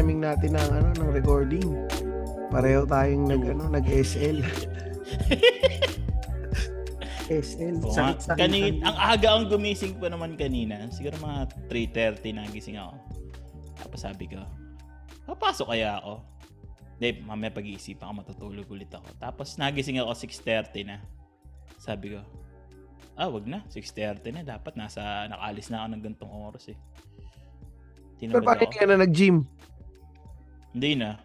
timing natin ng ano ng recording. Pareho tayong nag ano, nag-SL. SL. Oo nga. Sakit sa Kanin, ang aga ang gumising pa naman kanina. Siguro mga 3.30 na gising ako. Tapos sabi ko, papasok kaya ako? Hindi, mamaya pag-iisipan ako, matutulog ulit ako. Tapos nagising ako 6.30 na. Sabi ko, ah, wag na, 6.30 na. Dapat nasa, nakaalis na ako ng gantong oras eh. Pero Tinamad bakit ako. hindi ka na nag-gym? Hindi na.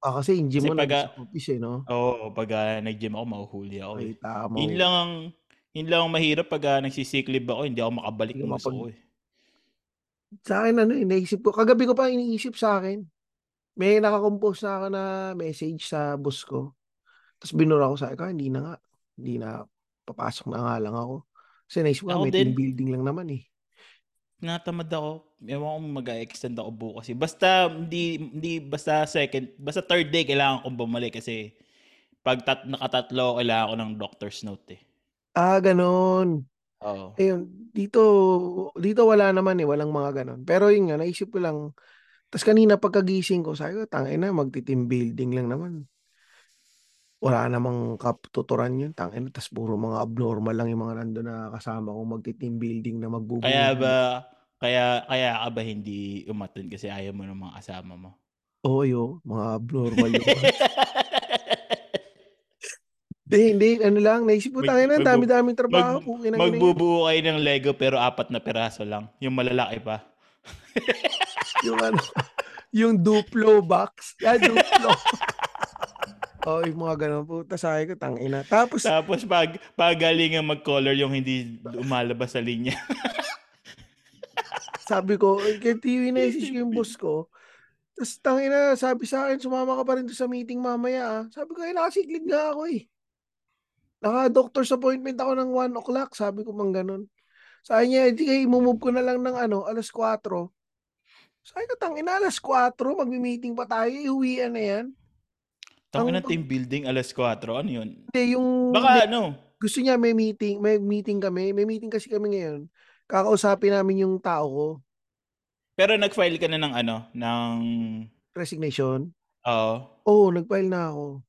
Ah, kasi yung gym Kasi mo pag- sa office eh, no? Oo, pag ah, nag-gym ako, mahuhuli ako eh. Ay, tama. Yun lang ang, yun lang ang mahirap pag uh, nagsisiklib ako, hindi ako makabalik gusto mapag- ko eh. Sa akin, ano, eh, naisip ko. Kagabi ko pa iniisip sa akin. May nakakompose na ako na message sa boss ko. Tapos binura ko sa akin, "Ah, hindi na nga. Hindi na. Papasok na nga lang ako. Kasi naisip ko, Ako may din. team building lang naman eh. Natamad ako. Ewan ko mag-extend ako bukas. Basta hindi hindi basta second, basta third day kailangan kong bumalik kasi pag tat, nakatatlo kailangan ko ng doctor's note eh. Ah, ganon. Oo. Ayun, dito, dito wala naman eh, walang mga ganon. Pero yun nga, naisip ko lang, tapos kanina pagkagising ko, sabi ko, tangin na, magti-team building lang naman. Wala namang katuturan yun, tangin tapos puro mga abnormal lang yung mga nandun na kasama ko magti-team building na magbubuhay. Kaya ba kaya kaya ka ba hindi umattend kasi ayaw mo ng mga kasama mo? Oo, yo, mga abnormal yun. Hindi, hindi, ano lang, naisip ko, Mag- tangin na, dami-daming trabaho. mag- yun. Magbubuo kayo ng Lego pero apat na peraso lang. Yung malalaki pa. yung ano, yung Duplo box. Yan, Duplo. oh, yung mga ganun po. Tapos sabi ko, tangina. Tapos, Tapos pag pagalingan mag-color yung hindi umalabas sa linya. sabi ko, kay TV na message ko yung boss ko. Tapos tangina, sabi sa akin, sumama ka pa rin sa meeting mamaya ah. Sabi ko, eh, nakasiklid nga ako eh. Naka-doctor's appointment ako ng 1 o'clock. Sabi ko mang ganun. Sabi niya, hindi kayo, move ko na lang ng ano, alas 4. Sabi ko, tangina, alas 4, magmi-meeting pa tayo, iuwian na yan. Tangin Ang- na team building alas 4. Ano yun? Hindi, yung... Baka ano? gusto niya may meeting, may meeting kami, may meeting kasi kami ngayon. Kakausapin namin yung tao ko, Pero nag-file ka na ng ano? Ng... resignation. Oo. Oo, nag-file na ako.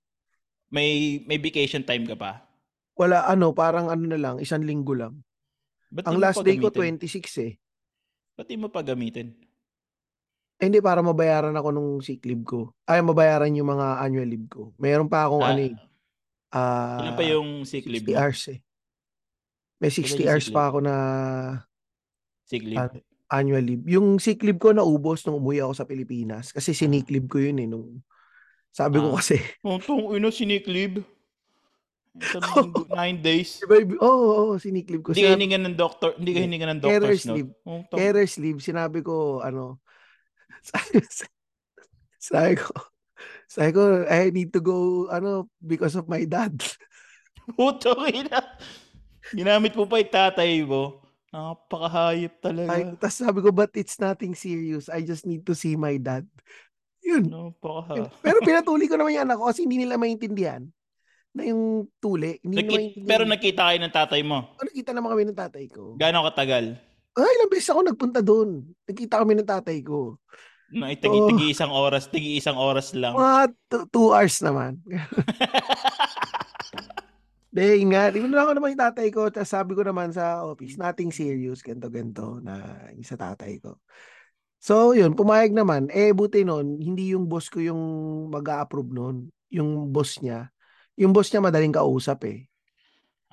may, may vacation time ka pa? Wala ano, parang ano na lang, isang linggo lang. Ba't Ang last day ko gamitin? 26 eh. Ba't di mo pa gamitin? Eh, hindi para mabayaran ako nung sick leave ko. Ay, mabayaran yung mga annual leave ko. Meron pa akong Ah, ano eh. ah, Ilan pa yung sick 60 leave mo? hours eh. May 60 Ilan yung hours pa ako na Sick leave. Ah, annual leave. Yung sick leave ko naubos nung umuwi ako sa Pilipinas. Kasi sinik leave ko yun eh. Nung, sabi ko Ah. kasi, Oh, tong ino, sinik leave. Nine days. Diba, oo, oo, oo, sinik leave ko. Hindi ka hiningan ng doctor, hindi ka hiningan ng Carer's doctor's note. leave. Oh, carer's leave, sinabi ko, ano, sabi, sabi ko, sabi ko, I need to go, ano, because of my dad. Putong ina. Ginamit mo pa yung tatay mo. Napakahayop talaga. Ay, Tapos sabi ko, but it's nothing serious. I just need to see my dad. Yun. Napaka... Pero pinatuli ko naman yung anak ko kasi hindi nila maintindihan na yung tuli. Hindi nila Nakit- maintindihan. pero nakita kayo ng tatay mo. Oh, nakita naman kami ng tatay ko. Gaano katagal? Ay, ilang beses ako nagpunta doon. Nakita kami ng tatay ko. Na tigi, Oo. tigi isang oras, tigi isang oras lang. Mga two, two hours naman. De, yun nga, tinanong ko naman yung tatay ko, tapos sabi ko naman sa office, nothing serious, ganto ganto na yung sa tatay ko. So, yun, pumayag naman. Eh, buti nun, hindi yung boss ko yung mag-a-approve nun. Yung boss niya. Yung boss niya madaling kausap eh.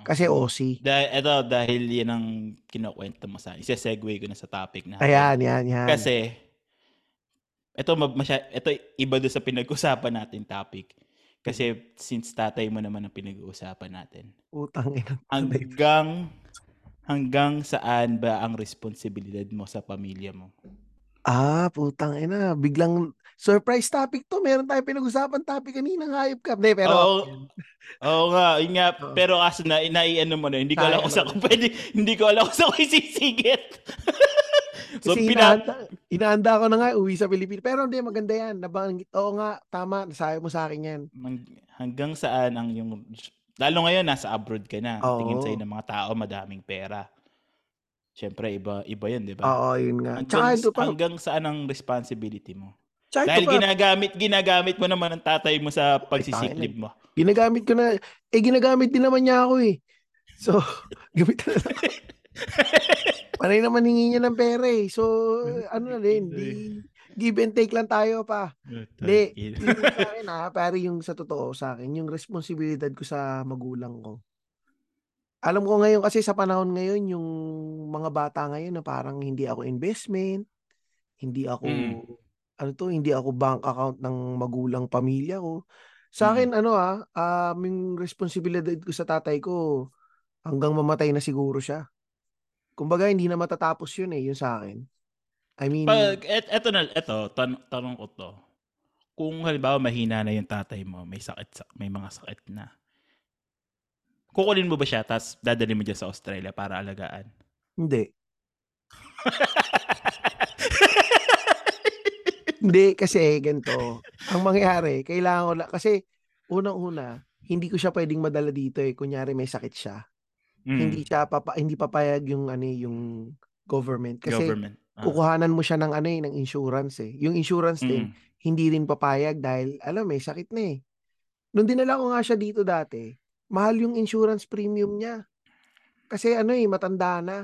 Kasi OC. Dahil, ito, dahil yan ang kinukwento mo sa akin. Isa-segue ko na sa topic na. Ayan, yan, yan. Kasi, ito, masya, ito iba doon sa pinag-usapan natin topic. Kasi since tatay mo naman ang pinag-uusapan natin. Utang ina. Hanggang, hanggang saan ba ang responsibilidad mo sa pamilya mo? Ah, putang ina. Biglang surprise topic to. Meron tayo pinag-usapan topic kanina ng hayop ka. Hindi, pero... Oo. Oo nga, yun nga. Pero kasi na, naiano mo na, hindi ko alam kung Sayang sa ko pwede, hindi ko alam kung sa ko isisigit. so, Kasi pina, inaanda, inaanda ko na nga uwi sa Pilipinas. Pero hindi, maganda yan. Nabanggit, oo nga, tama. Nasabi mo sa akin yan. hanggang saan ang yung, lalo ngayon, nasa abroad ka na. Oo. Tingin sa'yo ng mga tao, madaming pera. Siyempre, iba, iba yan, di ba? Oo, yun nga. Hanggang, Tsaka ito pa, hanggang saan ang responsibility mo? tsaka Dahil pa, ginagamit, ginagamit mo naman ang tatay mo sa pagsisiklib mo. ginagamit ko na, eh ginagamit din naman niya ako eh. So, gamit na lang. Panay naman hingi niya ng pera eh. So, ano na din, di, give and take lang tayo pa. Hindi, yung sa akin ha, pare yung sa totoo sa akin, yung responsibilidad ko sa magulang ko. Alam ko ngayon kasi sa panahon ngayon, yung mga bata ngayon na parang hindi ako investment, hindi ako, Mm. ano to, hindi ako bank account ng magulang pamilya ko. Sa Mm. akin, ano ah, um, yung responsibilidad ko sa tatay ko, hanggang mamatay na siguro siya. Kumbaga, hindi na matatapos yun eh, yun sa akin. I mean, Pag, et, eto na, eto, tan- tanong ko to. Kung halimbawa mahina na yung tatay mo, may sakit, sa- may mga sakit na. Kukunin mo ba siya, tapos dadalhin mo dyan sa Australia para alagaan? hindi. Hindi, kasi ganito. Ang mangyayari, kailangan ko lang, kasi unang-una, hindi ko siya pwedeng madala dito eh. Kunyari may sakit siya. Mm. Hindi siya papa, hindi papayag yung ano eh, yung government kasi Government. Ah. kukuhanan mo siya ng ano eh, ng insurance eh. Yung insurance din, Mm. hindi rin papayag dahil alam may sakit na eh. Nung dinala ko nga siya dito dati, mahal yung insurance premium niya. Kasi ano eh, matanda na.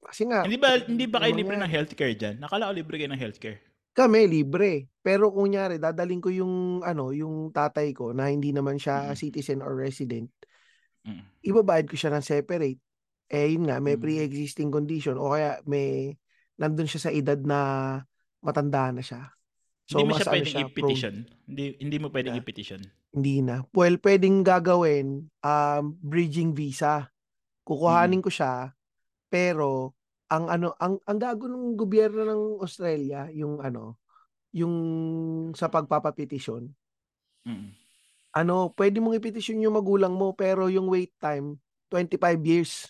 Kasi nga, Hindi ba hindi ba kayo Ano libre yan? ng healthcare diyan? Nakala ko libre kayo ng healthcare. kami libre. Pero kunyari, dadaling ko yung ano, yung tatay ko na hindi naman siya Mm. citizen or resident, Mm. ibabayad ko siya ng separate. Eh yun nga, may Mm. pre-existing condition o kaya may nandun siya sa edad na matanda na siya. hindi mo mas siya ano pwedeng prone. i-petition. Hindi hindi mo pwedeng Yeah. i-petition. Hindi na. Well, pwedeng gagawin um, bridging visa. Kukuhanin ko siya pero ang ano ang ang gago ng gobyerno ng Australia yung ano yung sa pagpapapetisyon. Mm. Ano, pwede mong ipetisyon yung magulang mo pero yung wait time 25 years.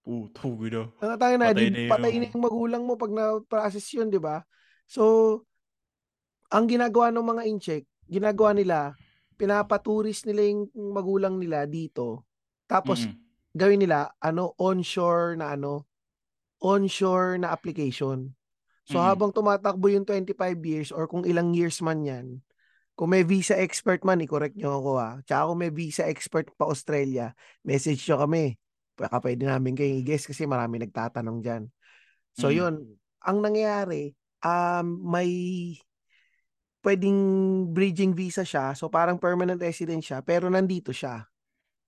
Puto, gino. Ang tayo na, Patay di, na patay na yung magulang mo pag na-process yun, di ba? So, ang ginagawa ng mga incheck, ginagawa nila, pinapaturis nila yung magulang nila dito. Tapos, Mm-mm. gawin nila, ano, onshore na ano, onshore na application. So, Mm-mm. habang tumatakbo yung 25 years or kung ilang years man yan, kung may visa expert man, i-correct nyo ako ha. Tsaka kung may visa expert pa Australia, message nyo kami. Baka pwede namin kayong i-guess kasi marami nagtatanong dyan. So, Mm. yun. Ang nangyayari, um, may pwedeng bridging visa siya. So, parang permanent resident siya, pero nandito siya.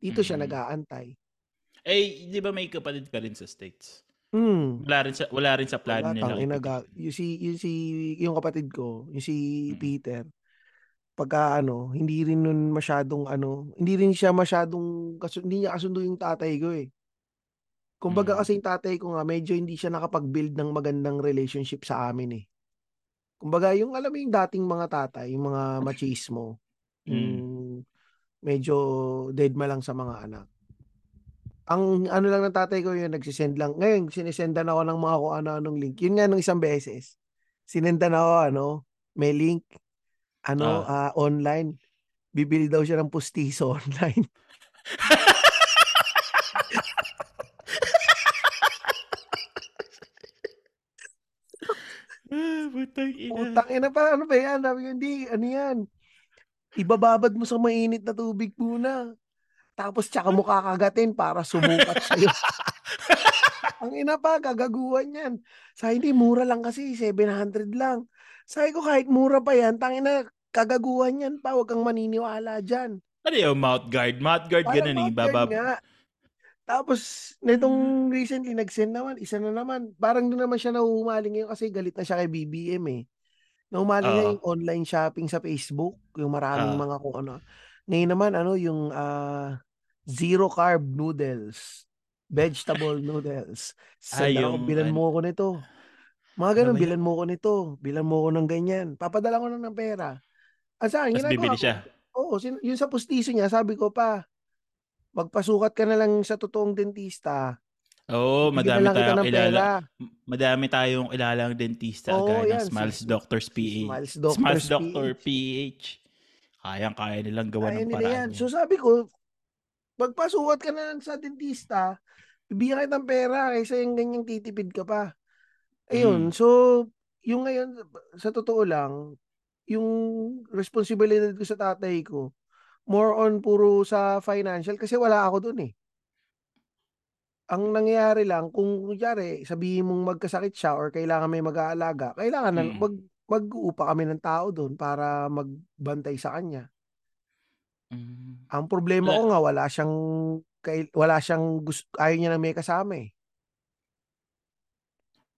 Dito siya Mm. nag-aantay. Eh, di ba may kapatid ka rin sa States? Hmm. Wala rin sa, wala rin sa plano Wala, nila. tangina, ga- yung si, yung si, yung kapatid ko, yung si Mm. Peter, pagka ano, hindi rin nun masyadong ano, hindi rin siya masyadong, kasu, hindi niya kasundo yung tatay ko eh. Kumbaga Mm. kasi yung tatay ko nga, medyo hindi siya nakapag-build ng magandang relationship sa amin eh. Kumbaga, yung alam mo yung dating mga tatay, yung mga machismo, yung medyo deadma lang sa mga anak. Ang ano lang ng tatay ko yun, nagsisend lang. Ngayon, sinisendan ako ng mga kung ano-anong link. Yun nga nung isang beses. Sinendan ako, ano, may link, ano, ah, online. Bibili daw siya ng pustiso online. Ah, putang ina. Utang ina pa, ano ba yan? Sabi ko, hindi, ano yan? Ibababad mo sa mainit na tubig muna. Tapos tsaka mo kakagatin para sumukat sa'yo. Ang ina pa, gagaguhan yan. Sa hindi, mura lang kasi, 700 lang. Sabi ko, kahit mura pa yan, tangina, kagaguhan yan pa, huwag kang maniniwala dyan. Ano yung mouth guard? Mouth guard Parang ganun eh. Babab. nga. Tapos, nitong recently, nag-send naman, isa na naman. Parang doon naman siya nahuhumaling ngayon kasi galit na siya kay BBM eh. Nahumaling niya Oo. yung online shopping sa Facebook, yung maraming Oo. mga kung ano. Ngayon naman, ano, yung ah, zero carb noodles, vegetable noodles. Ah, Send ako, yung bilan an- mo ako nito. Mga Ano ganun, yun? bilan mo ko nito. Bilan mo ko ng ganyan. Papadala ko lang ng pera. Ang sa akin, Tapos bibili ko, siya. Oo, sin- yun sa pustiso niya, sabi ko pa, magpasukat ka na lang sa totoong dentista. Oo, na madami tayong ng ilala. Madami tayong ilalang dentista Oo, gaya yan, ng Smiles si- Doctors PH. Smiles Doctors Smiles Doctor PH. PH. Kayang-kaya nilang gawa Kaya ng nila paraan. yan. yan. So sabi ko, magpasukat ka na lang sa dentista, bibigyan kita ng pera kaysa yung ganyang titipid ka pa. Ayun, Mm. so yung ngayon sa totoo lang, yung responsibilidad ko sa tatay ko, more on puro sa financial kasi wala ako dun eh. Ang nangyayari lang kung kunyari sabihin mong magkasakit siya or kailangan may mag-aalaga, kailangan na Mm. mag mag-uupa kami ng tao doon para magbantay sa kanya. Mm. Ang problema Wala ko nga wala siyang wala siyang gus ayaw niya na may kasama eh.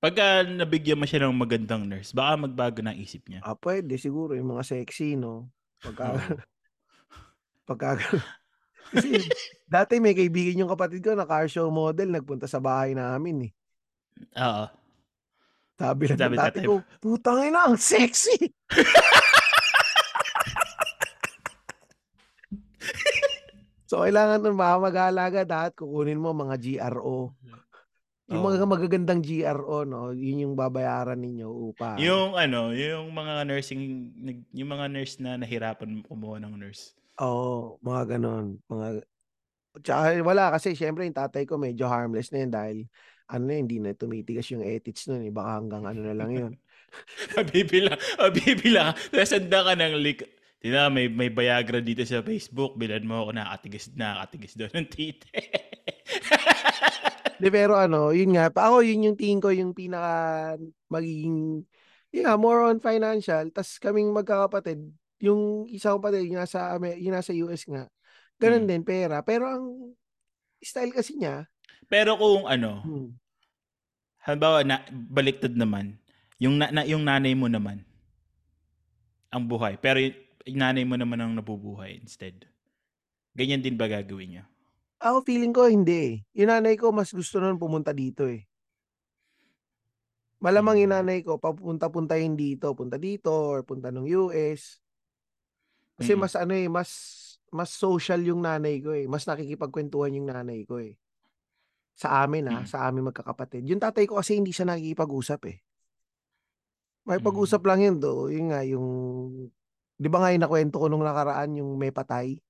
Pagka nabigyan mo siya ng magandang nurse, baka magbago na isip niya. Ah, pwede siguro yung mga sexy, no? Pagka Oo. pagka kasi dati may kaibigan yung kapatid ko na car show model nagpunta sa bahay namin eh. Oo. Sabi lang ng Sabi tatay tatay ko, putang ina, ang sexy. so kailangan ng mga mag-aalaga dapat kukunin mo mga GRO. Yung mga Oo. magagandang GRO, no? Yun yung babayaran ninyo upa. Yung ano, yung mga nursing, yung mga nurse na nahirapan kumuha ng nurse. Oo, mga ganon. Mga Tsaka wala kasi syempre yung tatay ko medyo harmless na yun dahil ano na hindi na tumitigas yung ethics nun eh. Baka hanggang ano na lang yun. Abibila, abibila. Nasanda ka ng link. Tina, may, may Viagra dito sa Facebook. Bilan mo ako nakatigas, nakatigas doon ng tite. De, pero ano, yun nga, ako yun yung tingin ko yung pinaka magiging, yun nga, more on financial. tas kaming magkakapatid, yung isang kapatid, yung nasa, yung nasa US nga, ganun Hmm. din, pera. Pero ang style kasi niya, Pero kung ano, hmm, halimbawa, na, baliktad naman, yung, na, na- yung nanay mo naman, ang buhay. Pero yung, yung nanay mo naman ang nabubuhay instead. Ganyan din ba gagawin niya? Ako feeling ko hindi eh. Yung nanay ko mas gusto nun pumunta dito eh. Malamang yung Hmm. nanay ko, papunta-puntahin dito, punta dito, or punta ng US. Kasi Mm-mm. mas ano eh, mas mas social yung nanay ko eh. Mas nakikipagkwentuhan yung nanay ko eh. Sa amin ah, Mm. sa amin magkakapatid. Yung tatay ko kasi hindi siya nakikipag-usap eh. May pag-usap lang yun do. Yun nga, yung... Di ba nga yung nakwento ko nung nakaraan, yung may patay?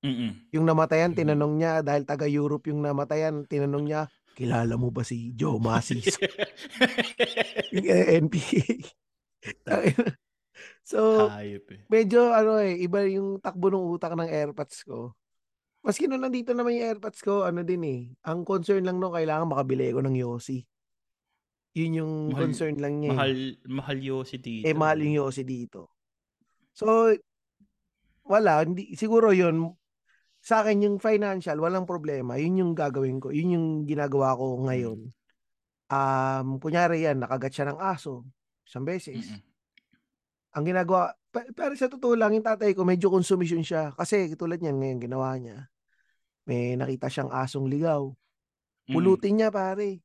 Mm-mm. Yung namatayan, Mhm. tinanong niya, dahil taga-Europe yung namatayan, tinanong niya, kilala mo ba si Joe Masis? yung NPA. So, Hayop eh. medyo ano eh, iba yung takbo ng utak ng airpods ko. Maski nung nandito naman yung airpods ko, ano din eh. Ang concern lang no, kailangan makabili ko ng Yossi. Yun yung Mahal- concern lang niya. eh. Mahal, mahal yun si Tito. eh, mahal yung Yossi dito. So, wala. Hindi, siguro yun, sa akin yung financial, walang problema. Yun yung gagawin ko. Yun yung ginagawa ko ngayon. Um, kunyari yan, nakagat siya ng aso. Isang beses. Mm-mm. Ang ginagawa, pa- pero sa totoo lang, yung tatay ko, medyo konsumisyon siya. Kasi tulad niyan, ngayon ginawa niya. May nakita siyang asong ligaw. Mm-mm. Pulutin niya, pare.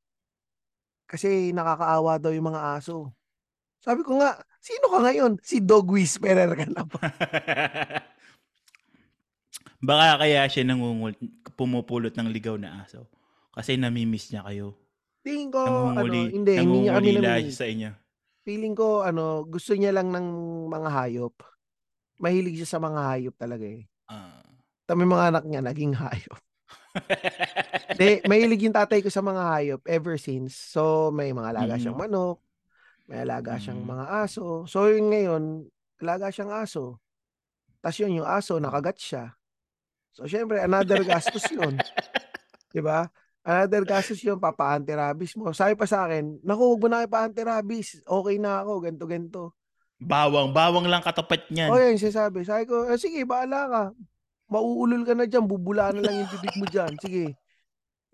Kasi nakakaawa daw yung mga aso. Sabi ko nga, sino ka ngayon? Si dog whisperer ka na ba? Baka kaya siya nangungul, pumupulot ng ligaw na aso. Kasi namimiss niya kayo. Tingin ko, ano, Nangunguli, hindi, hindi niya kami siya sa inyo. Feeling ko, ano, gusto niya lang ng mga hayop. Mahilig siya sa mga hayop talaga eh. Ah. Tami mga anak niya, naging hayop. De, mahilig yung tatay ko sa mga hayop ever since. So, may mga alaga Mm. siyang manok, may alaga siyang Mm. mga aso. So, yun ngayon, alaga siyang aso. Tapos yun, yung aso, nakagat siya. So, syempre, another gastos yun. Di ba? Another gastos yun, papa-anti-rabies mo. Sabi pa sa akin, naku, huwag mo na kayo pa-anti-rabies. Okay na ako, ganto ganto bawang, bawang lang katapat niyan. O yan, sinasabi. Sabi ko, eh, sige, bahala ka. Mauulol ka na dyan, bubula na lang yung bibig mo dyan. Sige.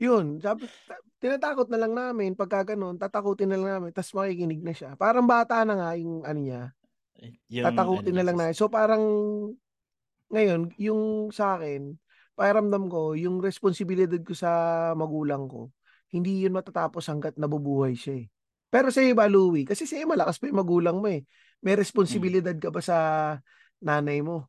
Yun, sabi, ta- tinatakot na lang namin. Pagka ganun, tatakutin na lang namin. Tapos makikinig na siya. Parang bata na nga yung ano niya. Yung, tatakutin ano, na lang namin. So parang, ngayon, yung sa akin, pakiramdam ko, yung responsibilidad ko sa magulang ko, hindi yun matatapos hanggat nabubuhay siya eh. Pero sa iba, Louie, kasi sa iyo malakas pa yung magulang mo eh. May responsibilidad ka ba sa nanay mo?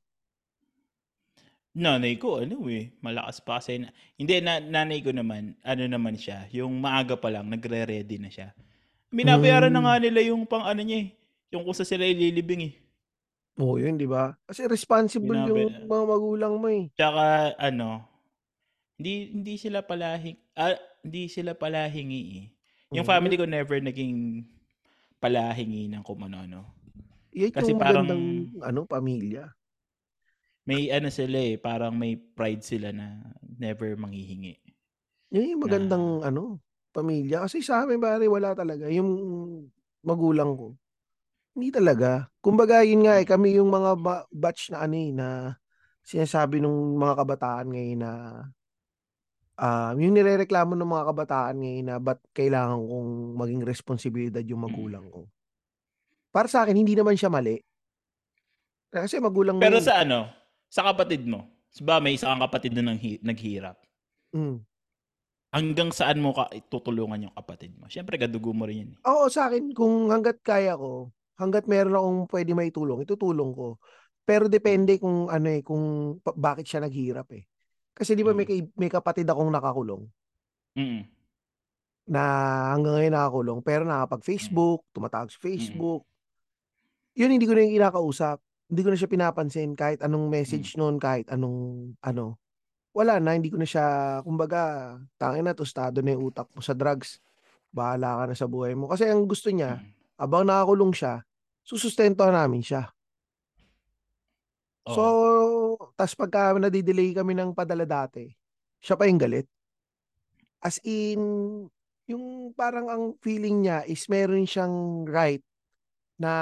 Nanay ko, ano eh, malakas pa kasi. Na, hindi, na, nanay ko naman, ano naman siya, yung maaga pa lang, nagre-ready na siya. Binabayaran na Mm. nga nila yung pang ano niya eh, yung kung sa sila ililibing eh. Oo, yun, di ba? Kasi responsible Binabi- yung mga magulang mo eh. Tsaka ano, hindi hindi sila palahing ah, hindi sila palahingi eh. Yung Mm, family ko never naging palahingi ng kung ano-ano. Yan Kasi yung parang ano, pamilya. may ano sila eh, parang may pride sila na never manghihingi. Yan yung magandang ano, pamilya. Kasi sa amin, pare, wala talaga. Yung magulang ko, hindi talaga. Kumbaga, yun nga eh, kami yung mga ba- batch na ano eh, na sinasabi ng mga kabataan ngayon na um, yung nirereklamo ng mga kabataan ngayon na ba't kailangan kong maging responsibilidad yung magulang ko. Para sa akin, hindi naman siya mali. Kasi magulang mo Pero yun. sa ano, sa kapatid mo, ba may isa kang kapatid na nanghi- naghirap? Mm. Hanggang saan mo ka tutulungan yung kapatid mo? Siyempre, gadugo mo rin yun. eh. Oo, sa akin, kung hanggat kaya ko, hanggat meron akong pwede maitulong, itutulong ko. Pero depende kung ano eh, kung pa- bakit siya naghirap eh. Kasi di ba may, Mm. may kapatid akong nakakulong Mm. na hanggang ngayon nakakulong pero nakapag-Facebook, tumatawag sa Facebook. Yun hindi ko na yung kinakausap. Hindi ko na siya pinapansin kahit anong message noon, kahit anong ano. Wala na, hindi ko na siya, kumbaga, tangin na, tostado na yung utak mo sa drugs. Bahala ka na sa buhay mo. Kasi ang gusto niya, Mm. Abang nakakulong siya, susustentohan namin siya. Oo. So, tas pagka nadidelay kami ng padala dati, siya pa yung galit. As in, yung parang ang feeling niya is meron siyang right na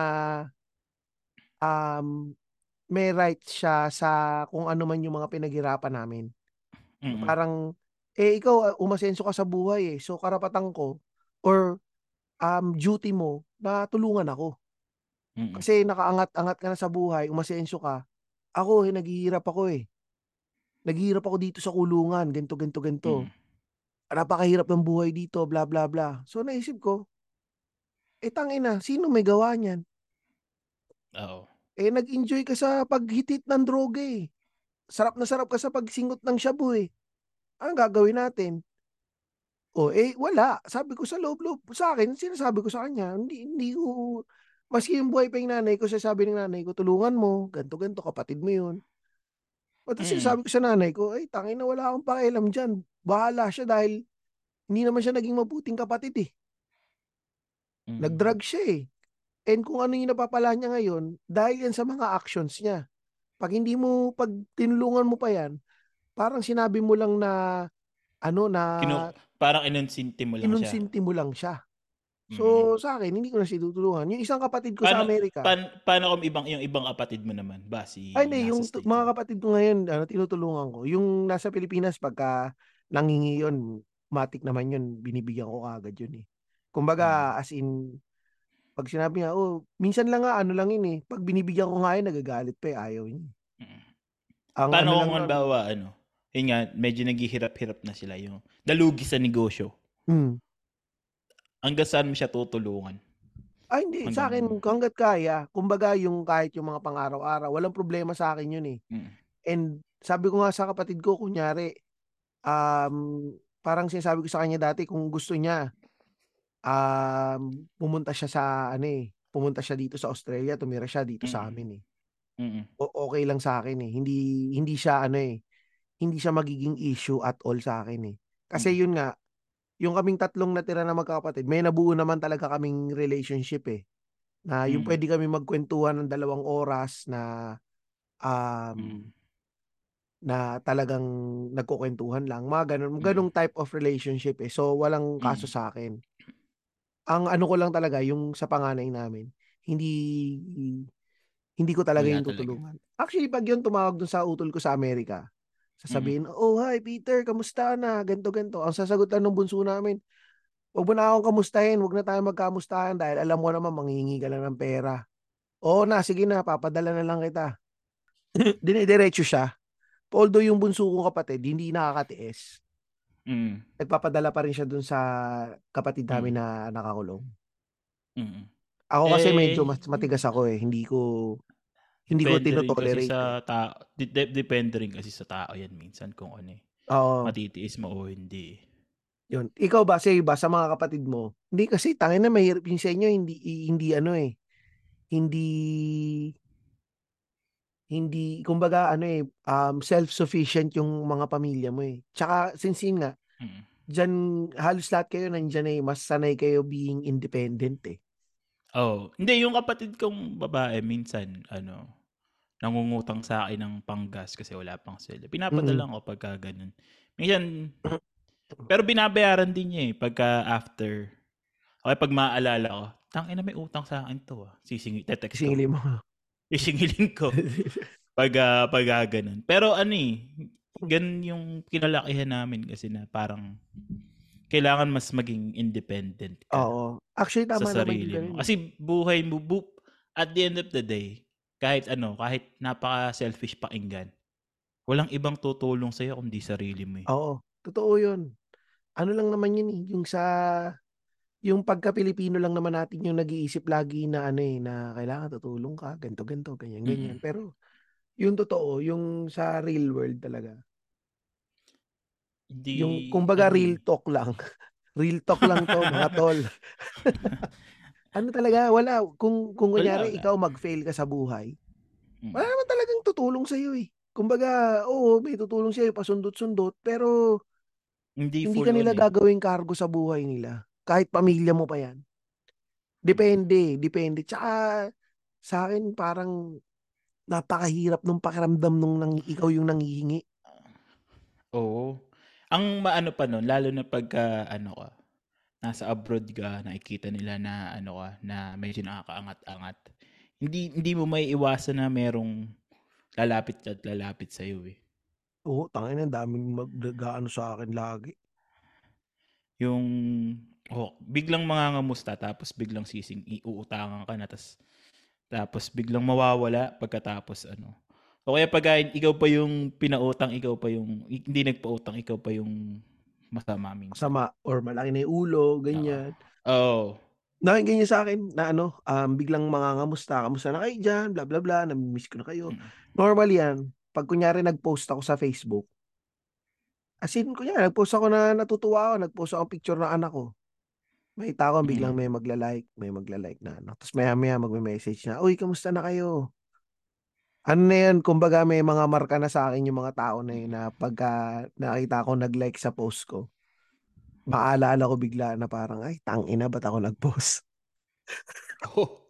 um, may right siya sa kung ano man yung mga pinaghirapan namin. Mm-mm. Parang, eh ikaw, umasenso ka sa buhay eh. So, karapatan ko or um, duty mo na tulungan ako. Mm-mm. Kasi nakaangat-angat ka na sa buhay, umasenso ka. Ako, eh, naghihirap ako eh. Naghihirap ako dito sa kulungan, ganto ganto ganto. Mm. Napakahirap ng buhay dito, bla bla bla. So naisip ko, eh tangina, sino may gawa niyan? Oo. Eh nag-enjoy ka sa paghitit ng droga eh. Sarap na sarap ka sa pagsingot ng shabu eh. Anong gagawin natin? O eh wala. Sabi ko sa loob-loob sa akin, sinasabi ko sa kanya, hindi hindi ko maski yung buhay pa yung nanay ko, sasabi ng nanay ko, tulungan mo, ganto ganto kapatid mo yun. O tapos Mm. sinasabi ko sa nanay ko, ay tangin na wala akong pakialam dyan. Bahala siya dahil hindi naman siya naging mabuting kapatid eh. Mm. Nag-drug siya eh. And kung ano yung napapala niya ngayon, dahil yan sa mga actions niya. Pag hindi mo, pag tinulungan mo pa yan, parang sinabi mo lang na, ano na, Kinu- parang inunsinti mo lang siya. inunsinti mo lang siya. Mm. So, sa akin, hindi ko na siya tutulungan. Yung isang kapatid ko sa Paano- Amerika, Pan, paano kung ibang, yung ibang kapatid mo naman? Ba, si ay hindi, yung States mga kapatid ko ngayon, ano, tinutulungan ko. Yung nasa Pilipinas, pagka nangingi yun, matik naman yun, binibigyan ko kagad yun eh. Kumbaga, Mm. as in, pag sinabi niya, oh, minsan lang nga, ano lang yun eh. Pag binibigyan ko nga yun, nagagalit pa eh, ayaw niya. Mm. Ang Paano ano kung halimbawa, ano, yun nga, medyo naghihirap-hirap na sila yung dalugi sa negosyo. hmm. Hanggang saan mo siya tutulungan? Ay, hindi. Sa akin, Hanggang- kung hanggat kaya, kumbaga yung kahit yung mga pang-araw-araw, walang problema sa akin yun eh. Mm. And sabi ko nga sa kapatid ko, kunyari, um, parang sinasabi ko sa kanya dati, kung gusto niya, um, pumunta siya sa, ano eh, pumunta siya dito sa Australia, tumira siya dito sa Mm. amin eh. Mm. O- okay lang sa akin eh. Hindi, hindi siya, ano eh, hindi siya magiging issue at all sa akin eh. Kasi Mm. yun nga, yung kaming tatlong natira na magkakapatid, may nabuo naman talaga kaming relationship eh. Na yung Mm. pwede kami magkwentuhan ng dalawang oras na um, Mm. na talagang nagkukwentuhan lang. Mga ganun, Mm. ganung type of relationship eh. So, walang kaso Mm. sa akin. Ang ano ko lang talaga, yung sa panganay namin, hindi hindi ko talaga Wala yung talaga. tutulungan. Actually, pag yun tumawag dun sa utol ko sa Amerika, sasabihin, oh, hi, Peter, kamusta na? Ganto, ganto. Ang sasagot lang ng bunso namin, wag mo na akong kamustahin, wag na tayo magkamustahan dahil alam mo naman, manghihingi ka lang ng pera. Oo na, sige na, papadala na lang kita. Dinidiretso siya. Although yung bunso kong kapatid, hindi nakakatiis. Mm. Nagpapadala pa rin siya dun sa kapatid namin Mm. na nakakulong. Mm. Ako kasi Eh, medyo mas matigas ako eh. Hindi ko hindi ko Depende rin kasi tinotolerate. sa eh. tao. De- de- depende rin kasi sa tao yan minsan kung ano eh. Oo. Matitiis mo o hindi. Yun. Ikaw ba, say ba, sa mga kapatid mo? Hindi kasi, tangin na mahirap yun sa inyo, hindi, hindi ano eh, hindi, hindi, kumbaga ano eh, um, self-sufficient yung mga pamilya mo eh. Tsaka, since yun nga, Mm. Diyan halos lahat kayo nandiyan eh, mas sanay kayo being independent eh. Oo. Hindi, yung kapatid kong babae minsan ano, nangungutang sa akin ng panggas kasi wala pang sweldo. Pinapadala ko pagka ganun. Minsan pero binabayaran din niya eh pagka after. Okay, pag maaalala ko, tangina may utang sa akin to ah. Sisingi, tetext ko. Singilin mo. Isingilin ko. pag, uh, pag uh, ganun. Pero ano eh, ganun yung kinalakihan namin kasi na parang kailangan mas maging independent ka. Oo. Actually, tama sa naman sarili yung mo. ganun. Kasi buhay mo, bu- at the end of the day, kahit ano, kahit napaka-selfish pakinggan, walang ibang tutulong sa'yo kundi sarili mo eh. Oo. Totoo yun. Ano lang naman yun eh, yung sa yung pagka-Pilipino lang naman natin yung nag-iisip lagi na ano eh, na kailangan tutulong ka, ganto ganto ganyan, ganyan. Mm-mm. Pero yung totoo, yung sa real world talaga. Hindi, Yung kumbaga real talk lang. real talk lang to, mga tol. ano talaga, wala. Kung, kung kunyari wala. ikaw mag-fail ka sa buhay, Mm. wala naman talagang tutulong sa'yo eh. Kumbaga, oo, may tutulong sa'yo, pasundot-sundot, pero Hindi, hindi ka nila on gagawing cargo sa buhay nila. Kahit pamilya mo pa yan. Depende, depende. Tsaka sa akin parang napakahirap nung pakiramdam nung nang, ikaw yung nangihingi. Oo. Ang maano pa nun, lalo na pagka ano ka, nasa abroad ka, nakikita nila na ano ka, na medyo nakakaangat-angat. Hindi hindi mo may iwasan na merong lalapit at lalapit sa iyo eh. Oo, tangin ang daming magdagaano sa akin lagi. Yung oh, biglang mangangamusta tapos biglang sising iuutangan ka na tapos tapos biglang mawawala pagkatapos ano. O kaya pag ikaw pa yung pinautang, ikaw pa yung hindi nagpautang, ikaw pa yung masama minsan. Sama or malaki na yung ulo, ganyan. Oo. Nakin ganyan sa akin na ano, um, biglang mangangamusta, kamusta na kayo dyan, bla bla bla, namimiss ko na kayo. Mm. Normal yan. Pag kunyari nag-post ako sa Facebook, as in, kunyari, nag-post ako na natutuwa ako, nag-post ako ng picture ng anak ko. Makita ko, biglang may magla-like, may magla-like na ano. Tapos maya maya magme-message na, uy, kamusta na kayo? Ano na yan, kumbaga may mga marka na sa akin yung mga tao na yun na pagka nakita ko nag-like sa post ko, maalala ko bigla na parang, ay, tangina, ba't ako nag-post? Oh.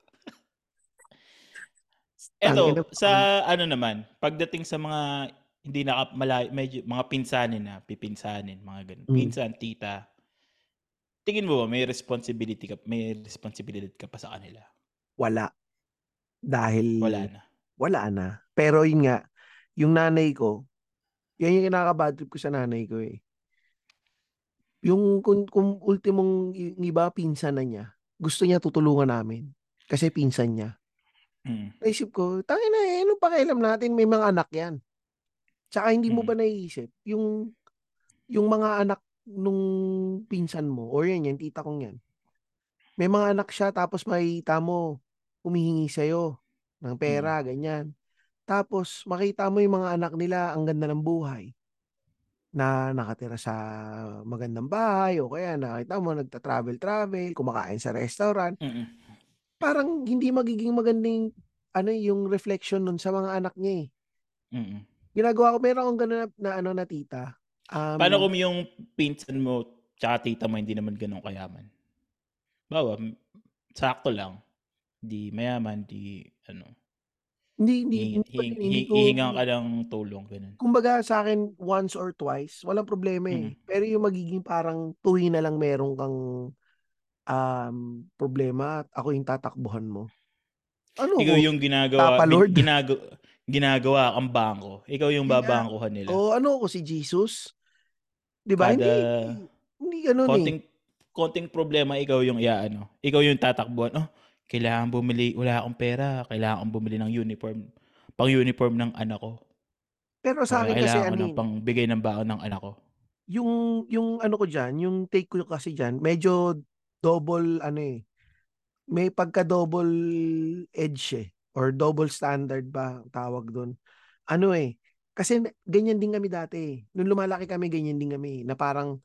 Eto, sa ano naman, pagdating sa mga hindi na malay, medyo mga pinsanin na, pipinsanin, mga ganun. Mm. Pinsan, tita. Tingin mo ba may responsibility ka, may responsibility ka pa sa kanila? wala. Dahil, Wala na. Wala na. Pero yun nga, yung nanay ko, yan yung kinaka-bad trip ko sa nanay ko eh. Yung kung, kung ultimong yung iba pinsan na niya, gusto niya tutulungan namin. Kasi pinsan niya. Mm. Naisip ko, tangin na eh, anong pakialam natin? May mga anak yan. Tsaka hindi mo Mm. ba naiisip, yung, yung mga anak nung pinsan mo, or yan, yan, tita kong yan. May mga anak siya, tapos makita mo, humihingi sa'yo ng pera, ganyan. Tapos, makita mo yung mga anak nila, ang ganda ng buhay na nakatira sa magandang bahay o kaya nakita mo nagta-travel-travel, kumakain sa restaurant. Mm-mm. Parang hindi magiging magandang ano yung reflection nun sa mga anak niya eh. Mm-mm. Ginagawa ko, meron akong gano'n na, na ano na tita. Um, Paano kung yung pinsan mo tsaka tita mo hindi naman ganun kayaman? Bawa, sakto lang. Di mayaman, di ano. hindi, hindi, Hihingi, hindi, pa hihingi, yun, hindi ko, hihingan ka ng tulong, ganun. kumbaga sa akin once or twice, walang problema eh. Mm. Pero yung magiging parang tuwi na lang meron kang um, problema at ako yung tatakbuhan mo. Ano Ikaw yung ginagawa, Papa bin- Lord? ginagawa, ginagawa kang bangko. Ikaw yung Hindi babangkuhan nila. O ano ko si Jesus? 'Di ba? Hindi Kada hindi ganun eh. konting, konting problema, ikaw yung iaano. Ikaw yung tatakbuhan. Oh, kailangan bumili, wala akong pera, kailangan akong bumili ng uniform. Pang uniform ng anak ko. Pero sa akin kasi ano ng eh, pang bigay ng baon ng anak ko. yung yung ano ko diyan, yung take ko kasi diyan, medyo double ano eh. May pagka double edge eh or double standard ba tawag doon. Ano eh, kasi ganyan din kami dati. eh. Nung lumalaki kami, ganyan din kami. Na parang,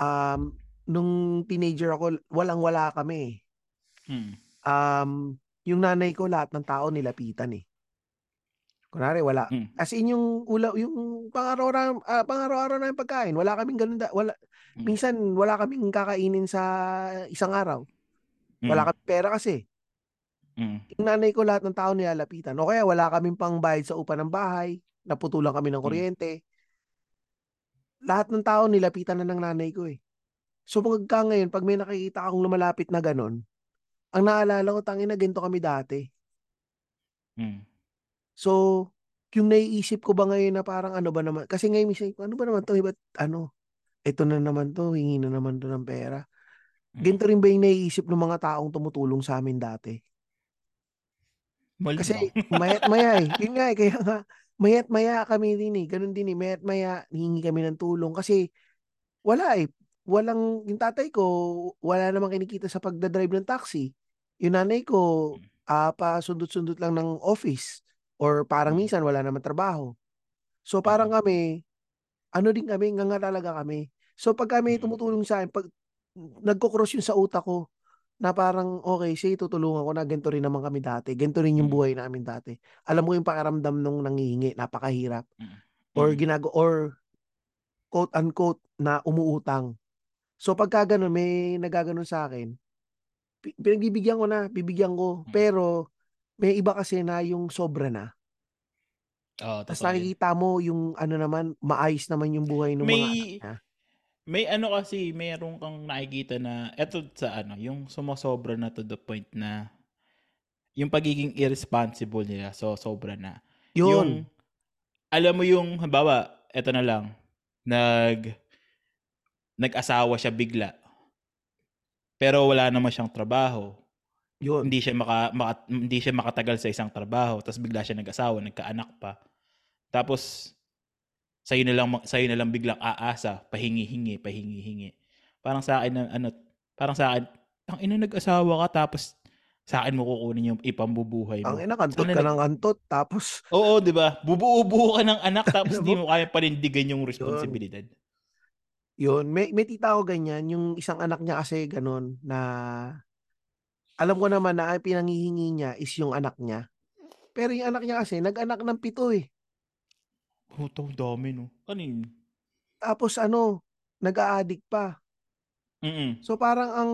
um, nung teenager ako, walang-wala kami. Hmm. Um, yung nanay ko, lahat ng tao nilapitan eh. Kunwari wala. Mm. As in yung ula, yung pang-araw-araw, ah, pang-araw-araw na yung pagkain, wala kaming ganun da, wala Mm. minsan wala kaming kakainin sa isang araw. Wala Mm. kaming pera kasi. Mm. Yung nanay ko lahat ng tao nilalapitan. O kaya wala kaming pangbayad sa upa ng bahay, naputulan kami ng Mm. kuryente. Lahat ng tao nilapitan na ng nanay ko eh. So pagka ngayon, pag may nakikita akong lumalapit na ganun, ang naalala ko, tangina, ganito kami dati. Mm. So, yung naiisip ko ba ngayon na parang ano ba naman, kasi ngayon minsan, ano ba naman to, iba't ano, ito na naman to, hingi na naman to ng pera. Mm. Ganito rin ba yung naiisip ng mga taong tumutulong sa amin dati? Malamang. Kasi mayat maya eh. Yun nga eh, kaya nga, mayat maya kami din eh. Ganun din eh, mayat maya, hingi kami ng tulong. Kasi, wala eh. Walang, yung tatay ko, wala namang kinikita sa pagdadrive ng taxi. Yung nanay ko, ah pa sundot-sundot lang ng office. Or parang Mm. minsan wala naman trabaho. So parang kami, ano din kami, nga nga talaga kami. So pag kami Mm. tumutulong sa akin, pag nagko-cross yun sa utak ko, na parang, okay, sige, tutulungan ko na, ganito rin naman kami dati. Ganito rin yung buhay namin dati. Alam mo yung pakiramdam nung nangihingi, napakahirap. Or ginago, or quote-unquote na umuutang. So pagka ganun, may nagaganon sa akin, pi- pinagbibigyan ko na, bibigyan ko. Mm. Pero, may iba kasi na yung sobra na. Oo, Tapos nakikita mo yung ano naman, maayos naman yung buhay ng mga anak May niya. may ano kasi, meron kang nakikita na eto sa ano, yung sumosobra na to the point na yung pagiging irresponsible nila, so sobra na. Yun. Yung alam mo yung halimbawa, eto na lang, nag nag-asawa siya bigla. Pero wala naman siyang trabaho. Yun. Hindi siya maka, maka- hindi siya makatagal sa isang trabaho, tapos bigla siya nag-asawa, nagkaanak pa. Tapos sa'yo na lang sa'yo na lang biglang aasa, pahingi-hingi, pahingi-hingi. Parang sa akin ano, parang sa akin, ang ina nag-asawa ka tapos sa akin mo kukunin yung ipambubuhay mo. Ang ina, kantot Sana ka ng kantot. Tapos, Oo, 'di ba? Bubuo-buo ka ng anak tapos mo? mo kaya panindigan yung responsibilidad. Yun. May, may tita ko ganyan. Yung isang anak niya kasi ganun na alam ko naman na ang pinanghihingi niya is yung anak niya. Pero yung anak niya kasi, nag-anak ng pito eh. Puto, dami no. Ano yun? Tapos ano, nag-a-addict pa. Mm. So parang ang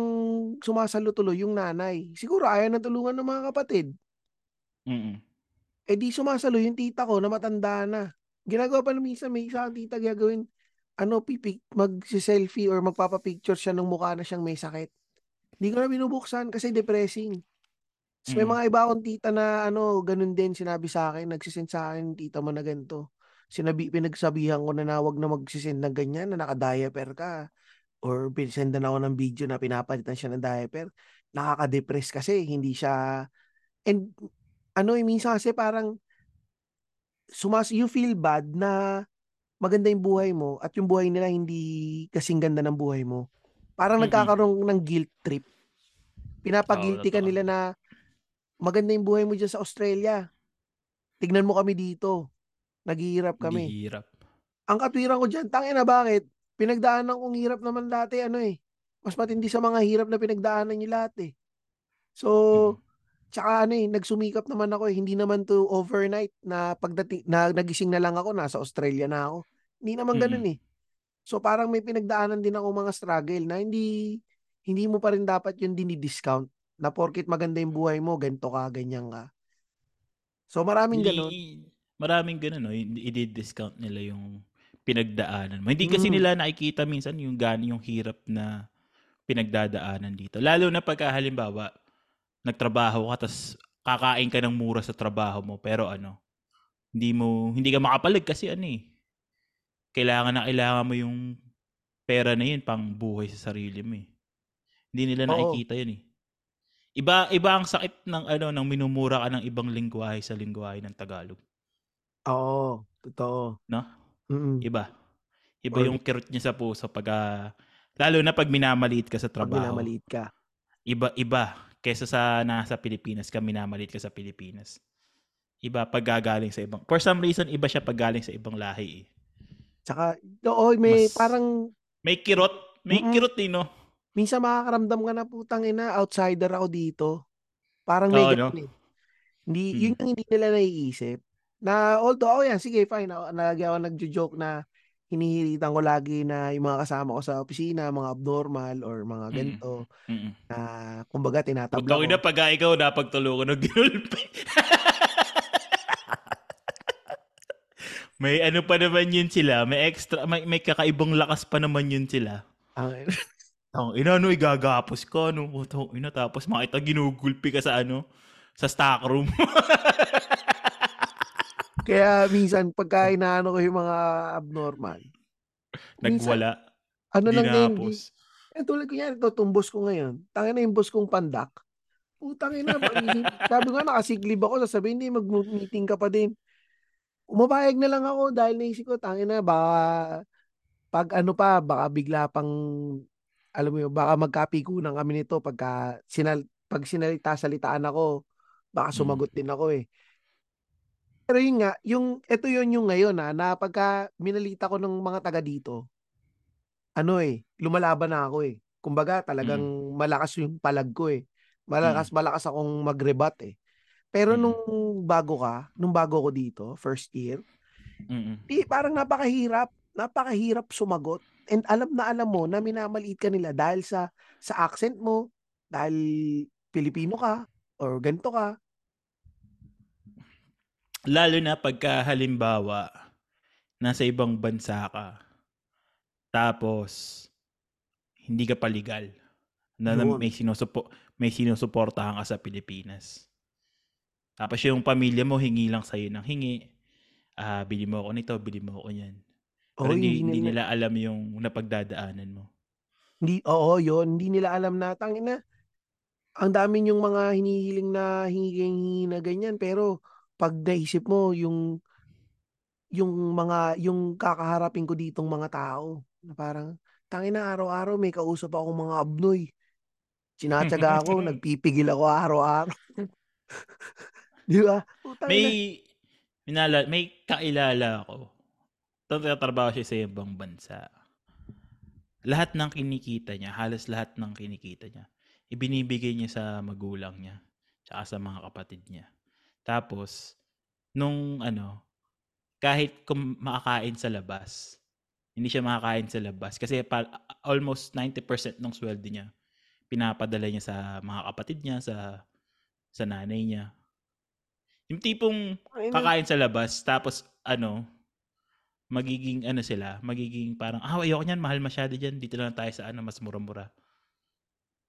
sumasalo tuloy yung nanay. Siguro ayaw na tulungan ng mga kapatid. Mm. Eh di sumasalo yung tita ko na matanda na. Ginagawa pa na minsan may isang tita gagawin ano pipik mag-selfie or magpapa-picture siya ng mukha na siyang may sakit. Hindi ko na binubuksan kasi depressing. May Mm. mga iba akong tita na ano, ganun din sinabi sa akin, nagsisend sa akin, tita mo na ganito. Sinabi, pinagsabihan ko na na wag na magsisend ng ganyan, na naka-diaper ka. Or pinsendan ako ng video na pinapalitan siya ng diaper. Nakaka-depress kasi, hindi siya... And ano, eh, minsan kasi parang sumas you feel bad na maganda yung buhay mo at yung buhay nila hindi kasing ganda ng buhay mo. Parang Mm-mm. nagkakaroon ng guilt trip. Pinapagilty ka totoo. nila na maganda yung buhay mo dyan sa Australia. Tignan mo kami dito. Naghihirap kami. Hirap. Ang katwiran ko dyan, tangin na bakit? Pinagdaanan kong hirap naman dati, ano eh. Mas matindi sa mga hirap na pinagdaanan niyo lahat eh. So, Mm. tsaka ano eh, nagsumikap naman ako eh. Hindi naman to overnight na pagdating, na nagising na lang ako, nasa Australia na ako. Hindi naman ganun eh. So, parang may pinagdaanan din ako mga struggle na hindi, hindi mo pa rin dapat yun dinidiscount na porkit maganda yung buhay mo, ganito ka, ganyan ka. So, maraming ganun. Hindi- Maraming ganun, no? Hindi- I-discount nila yung pinagdaanan mo. Hindi kasi Mm. nila nakikita minsan yung gani yung hirap na pinagdadaanan dito. Lalo na pagka halimbawa, nagtrabaho ka tapos kakain ka ng mura sa trabaho mo pero ano, hindi mo hindi ka makapalag kasi ano eh. Kailangan na kailangan mo yung pera na yun pang buhay sa sarili mo eh. Hindi nila Oo. nakikita yun eh. Iba iba ang sakit ng ano nang minumura ka ng ibang lingwahe sa lingwahe ng Tagalog. Oo, totoo. No? Mm-mm. Iba. Iba Or- yung kirot niya sa puso pag ah, lalo na pag minamaliit ka sa Pag trabaho. minamaliit ka. Iba iba kaysa sa nasa Pilipinas ka minamaliit ka sa Pilipinas. Iba pag gagaling sa ibang. For some reason iba siya pag galing sa ibang lahi eh. Tsaka, oo, may Mas- parang, May kirot, may Mm-mm. kirot eh no. minsan makakaramdam ka na putang ina, outsider ako dito. Parang may ganun no? eh. Hindi, Mm. yun yung hindi nila naiisip. Na although, oh yan, sige, fine. Ako, lagi ako nagjo-joke na hinihilitan ko lagi na yung mga kasama ko sa opisina, mga abnormal or mga Mm. ganito, Mm-mm. na kumbaga tinatabla ko. ina, pag ikaw napagtulungan ng ginulpi. May ano pa naman yun sila, may extra, may, may kakaibang lakas pa naman yun sila. Ang, Ang ina, no, igagapos ka, no, putang ina, tapos makita ginugulpi ka sa ano, sa stock room. kaya minsan, pagka inaano ko yung mga abnormal, minsan, Nagwala, ano lang din, ginapos. eh, tulad ko yan, ito, itong boss ko ngayon. Tangin na yung boss kong pandak. Putang ina, sabi ko nga, nakasiglib ako, sasabihin, hindi, mag-meeting ka pa din. Umapayag na lang ako dahil naisip ko, tangin na, baka, pag ano pa, baka bigla pang, alam mo yun, baka magkapikunan kami nito pagka, sinal, pag sinalita-salitaan ako, baka Mm. sumagot din ako eh. Pero yun nga, yung, ito yun yung ngayon ha, na pagka minalita ko ng mga taga dito, ano eh, lumalaban na ako eh. Kumbaga, talagang malakas yung palag ko eh. Malakas, malakas akong mag-rebat eh. Pero Mm. nung bago ka, nung bago ko dito, first year, Mm-mm. di, parang napakahirap, napakahirap sumagot. And alam na alam mo na minamaliit ka nila dahil sa sa accent mo, dahil Pilipino ka, or ganito ka. Lalo na pagka halimbawa, nasa ibang bansa ka, tapos hindi ka pa legal, na, na may, sinusupo, may sinusuportahan ka sa Pilipinas. Tapos yung pamilya mo, hingi lang sa'yo ng hingi. Ah, bili mo ako nito, bili mo ako yan. Pero Oo, hindi, hindi nila, nila alam yung napagdadaanan mo. hindi, oo, yun, hindi nila alam na, tangin na, ang dami yung mga hinihiling na hingi na ganyan, pero pag naisip mo, yung, yung mga, yung kakaharapin ko ditong mga tao, na parang, tangin na, araw-araw may kausap akong mga abnoy. Sinatsaga ako, nagpipigil ako araw-araw. Di ba? May, minala, may kailala ako. Tatrabaho siya sa ibang bansa. Lahat ng kinikita niya, halos lahat ng kinikita niya, ibinibigay niya sa magulang niya, tsaka sa mga kapatid niya. Tapos, nung ano, kahit kung makakain sa labas, hindi siya makakain sa labas. Kasi pa, almost 90% ng sweldo niya, pinapadala niya sa mga kapatid niya, sa sa nanay niya. Yung tipong kakain sa labas, tapos ano, magiging ano sila, magiging parang, ah, ayoko niyan, mahal masyado dyan, dito lang tayo sa ano, mas mura-mura.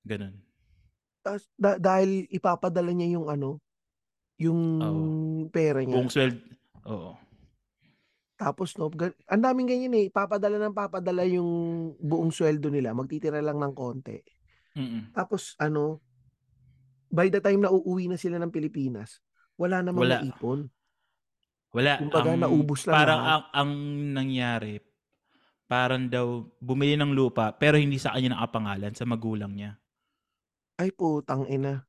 Ganun. Tas- da- dahil ipapadala niya yung ano, yung Oo. pera niya. Buong sweldo, oo. Tapos no, gan- ang daming ganyan eh, papadala ng papadala yung buong sweldo nila, magtitira lang ng konti. Mm-mm. Tapos ano, by the time na uuwi na sila ng Pilipinas, wala namang Wala. naipon. Wala. Kumbaga, ang, naubos lang Parang ang, ang nangyari, parang daw, bumili ng lupa, pero hindi sa kanya nakapangalan, sa magulang niya. Ay putang ina.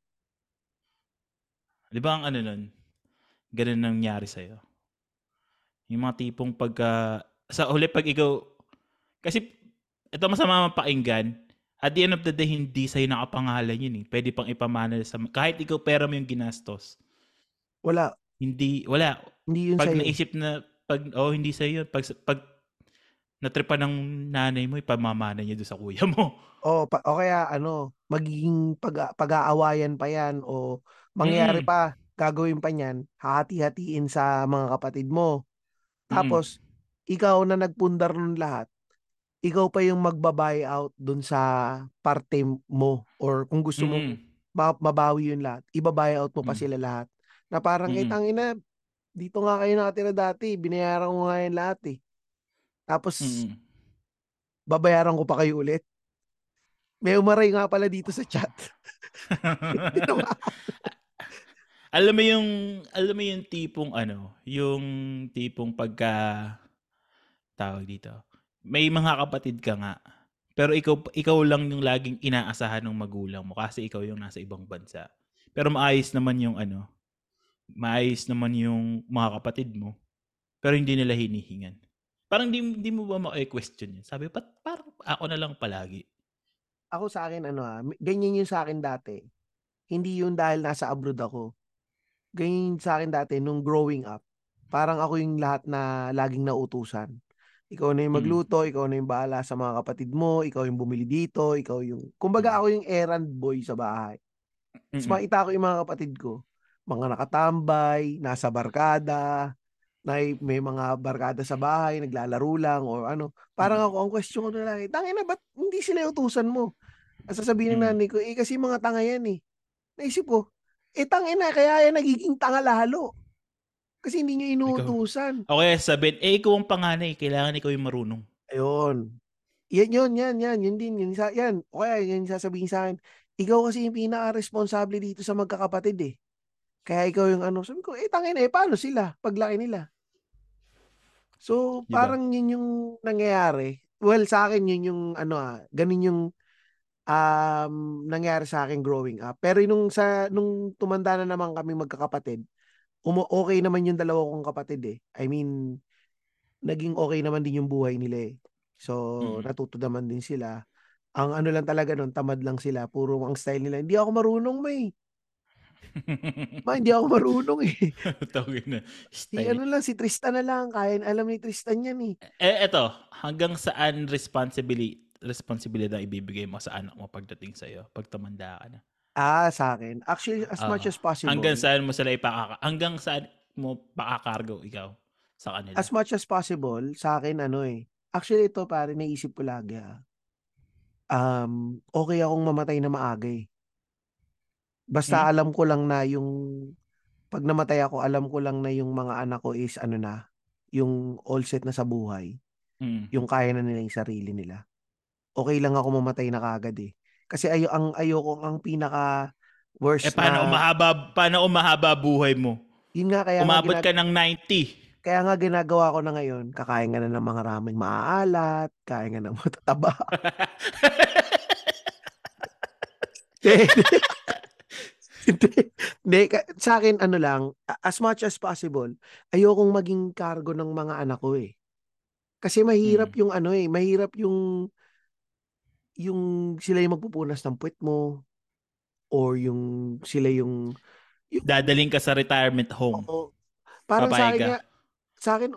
Di ba ang ano nun? Ganun nangyari sa'yo. Yung mga tipong pagka... Sa huli pag ikaw... Kasi ito masama mapakinggan. At the end of the day, hindi sa'yo nakapangalan yun eh. Pwede pang ipamana sa... Kahit ikaw pera mo yung ginastos. Wala, Hindi, wala. hindi yun Pag sa'yo. naisip na... Pag, oh, hindi sa'yo yun. Pag, pag natripa ng nanay mo, ipamamana niya doon sa kuya mo. O, pa, o kaya ano, magiging pag, pag-aawayan pa yan o mangyayari Mm. pa, gagawin pa niyan, hati-hatiin sa mga kapatid mo. Tapos, ikaw na nagpundar nun lahat, ikaw pa yung magbabuy out dun sa parte mo or kung gusto mo Mm-mm. ma- mabawi yun lahat, ibabuy out mo pa Mm. sila lahat. Na parang, Mm-mm. tangina, dito nga kayo nakatira dati, binayaran ko nga yan lahat eh. Tapos, Mm-mm. babayaran ko pa kayo ulit. May umaray nga pala dito sa chat. Alam mo yung alam mo yung tipong ano, yung tipong pagka tawag dito. May mga kapatid ka nga. Pero ikaw ikaw lang yung laging inaasahan ng magulang mo kasi ikaw yung nasa ibang bansa. Pero maayos naman yung ano, maayos naman yung mga kapatid mo. Pero hindi nila hinihingan. Parang di, di mo ba ma-question yun? Sabi, pat, parang ako na lang palagi. ako sa akin ano ah, ganyan yung sa akin dati. Hindi yun dahil nasa abroad ako. Ganyan sa akin dati nung growing up. parang ako yung lahat na laging nautusan. Ikaw na yung Mm. magluto, ikaw na yung bahala sa mga kapatid mo, ikaw yung bumili dito, ikaw yung... Kumbaga Mm. ako yung errand boy sa bahay. Tapos makita ko yung mga kapatid ko, mga nakatambay, nasa barkada, na may mga barkada sa bahay, naglalaro lang o ano. Parang Mm. ako, ang question ko na lang, eh, tangina, ba't hindi sila utusan mo? Ang sasabihin ng Mm. nanay ko, eh kasi mga tanga yan eh. Naisip ko, eh tangina, kaya yan nagiging tanga lalo. Kasi hindi nyo inuutusan. O kaya sabihin, eh ikaw ang panganay, kailangan ikaw yung marunong. Ayun. Yan yun, yan, yan, yun din, yun, sa, yan. O kaya, yan yung sasabihin sa akin, ikaw kasi yung pinaka-responsable dito sa magkakapatid eh. Kaya ikaw yung ano, sabi ko, eh tangin eh, paano sila, paglaki nila? So, parang yun yung nangyayari. Well, sa akin yun yung ano ah, ganun yung um, nangyari sa akin growing up. Pero nung sa nung tumanda na naman kami magkakapatid, umo okay naman yung dalawa kong kapatid eh. I mean, naging okay naman din yung buhay nila eh. So, Mm. natuto naman din sila. Ang ano lang talaga nun, tamad lang sila. Puro ang style nila. Hindi ako marunong, may. Ma, hindi ako marunong eh. Tawagin na. Si ano lang, si Tristan na lang. Kaya alam ni Tristan yan eh. Eh, eto, hanggang saan responsibility responsibilidad ibibigay mo sa anak mo pagdating sa iyo pag tumanda ka na? Ah, sa akin. Actually, as much Oo. as possible. Hanggang saan mo sila ipakaka hanggang saan mo pakakargo ikaw sa kanila? As much as possible, sa akin ano eh. Actually, ito pare, naisip ko lagi ah. Um, okay akong mamatay na maaga eh. Basta Hmm? alam ko lang na yung pag namatay ako, alam ko lang na yung mga anak ko is ano na, yung all set na sa buhay. Mm. Yung kaya na nila yung sarili nila. Okay lang ako mamatay na kagad eh. Kasi ayo ang ayoko ang pinaka worst Eh paano na umahaba paano umahaba buhay mo? yun nga kaya Umabot ginag- ka ng 90. Kaya nga ginagawa ko na ngayon, kakain ka na ng mga raming maaalat, kain ka ng matataba. Hindi. Sa akin ano lang, as much as possible, ayokong maging cargo ng mga anak ko eh. Kasi mahirap Mm. yung ano eh, mahirap yung yung sila yung magpupunas ng puwet mo or yung sila yung Dadaling ka sa retirement home. Oo. Parang sa Papayag akin ka? sa akin,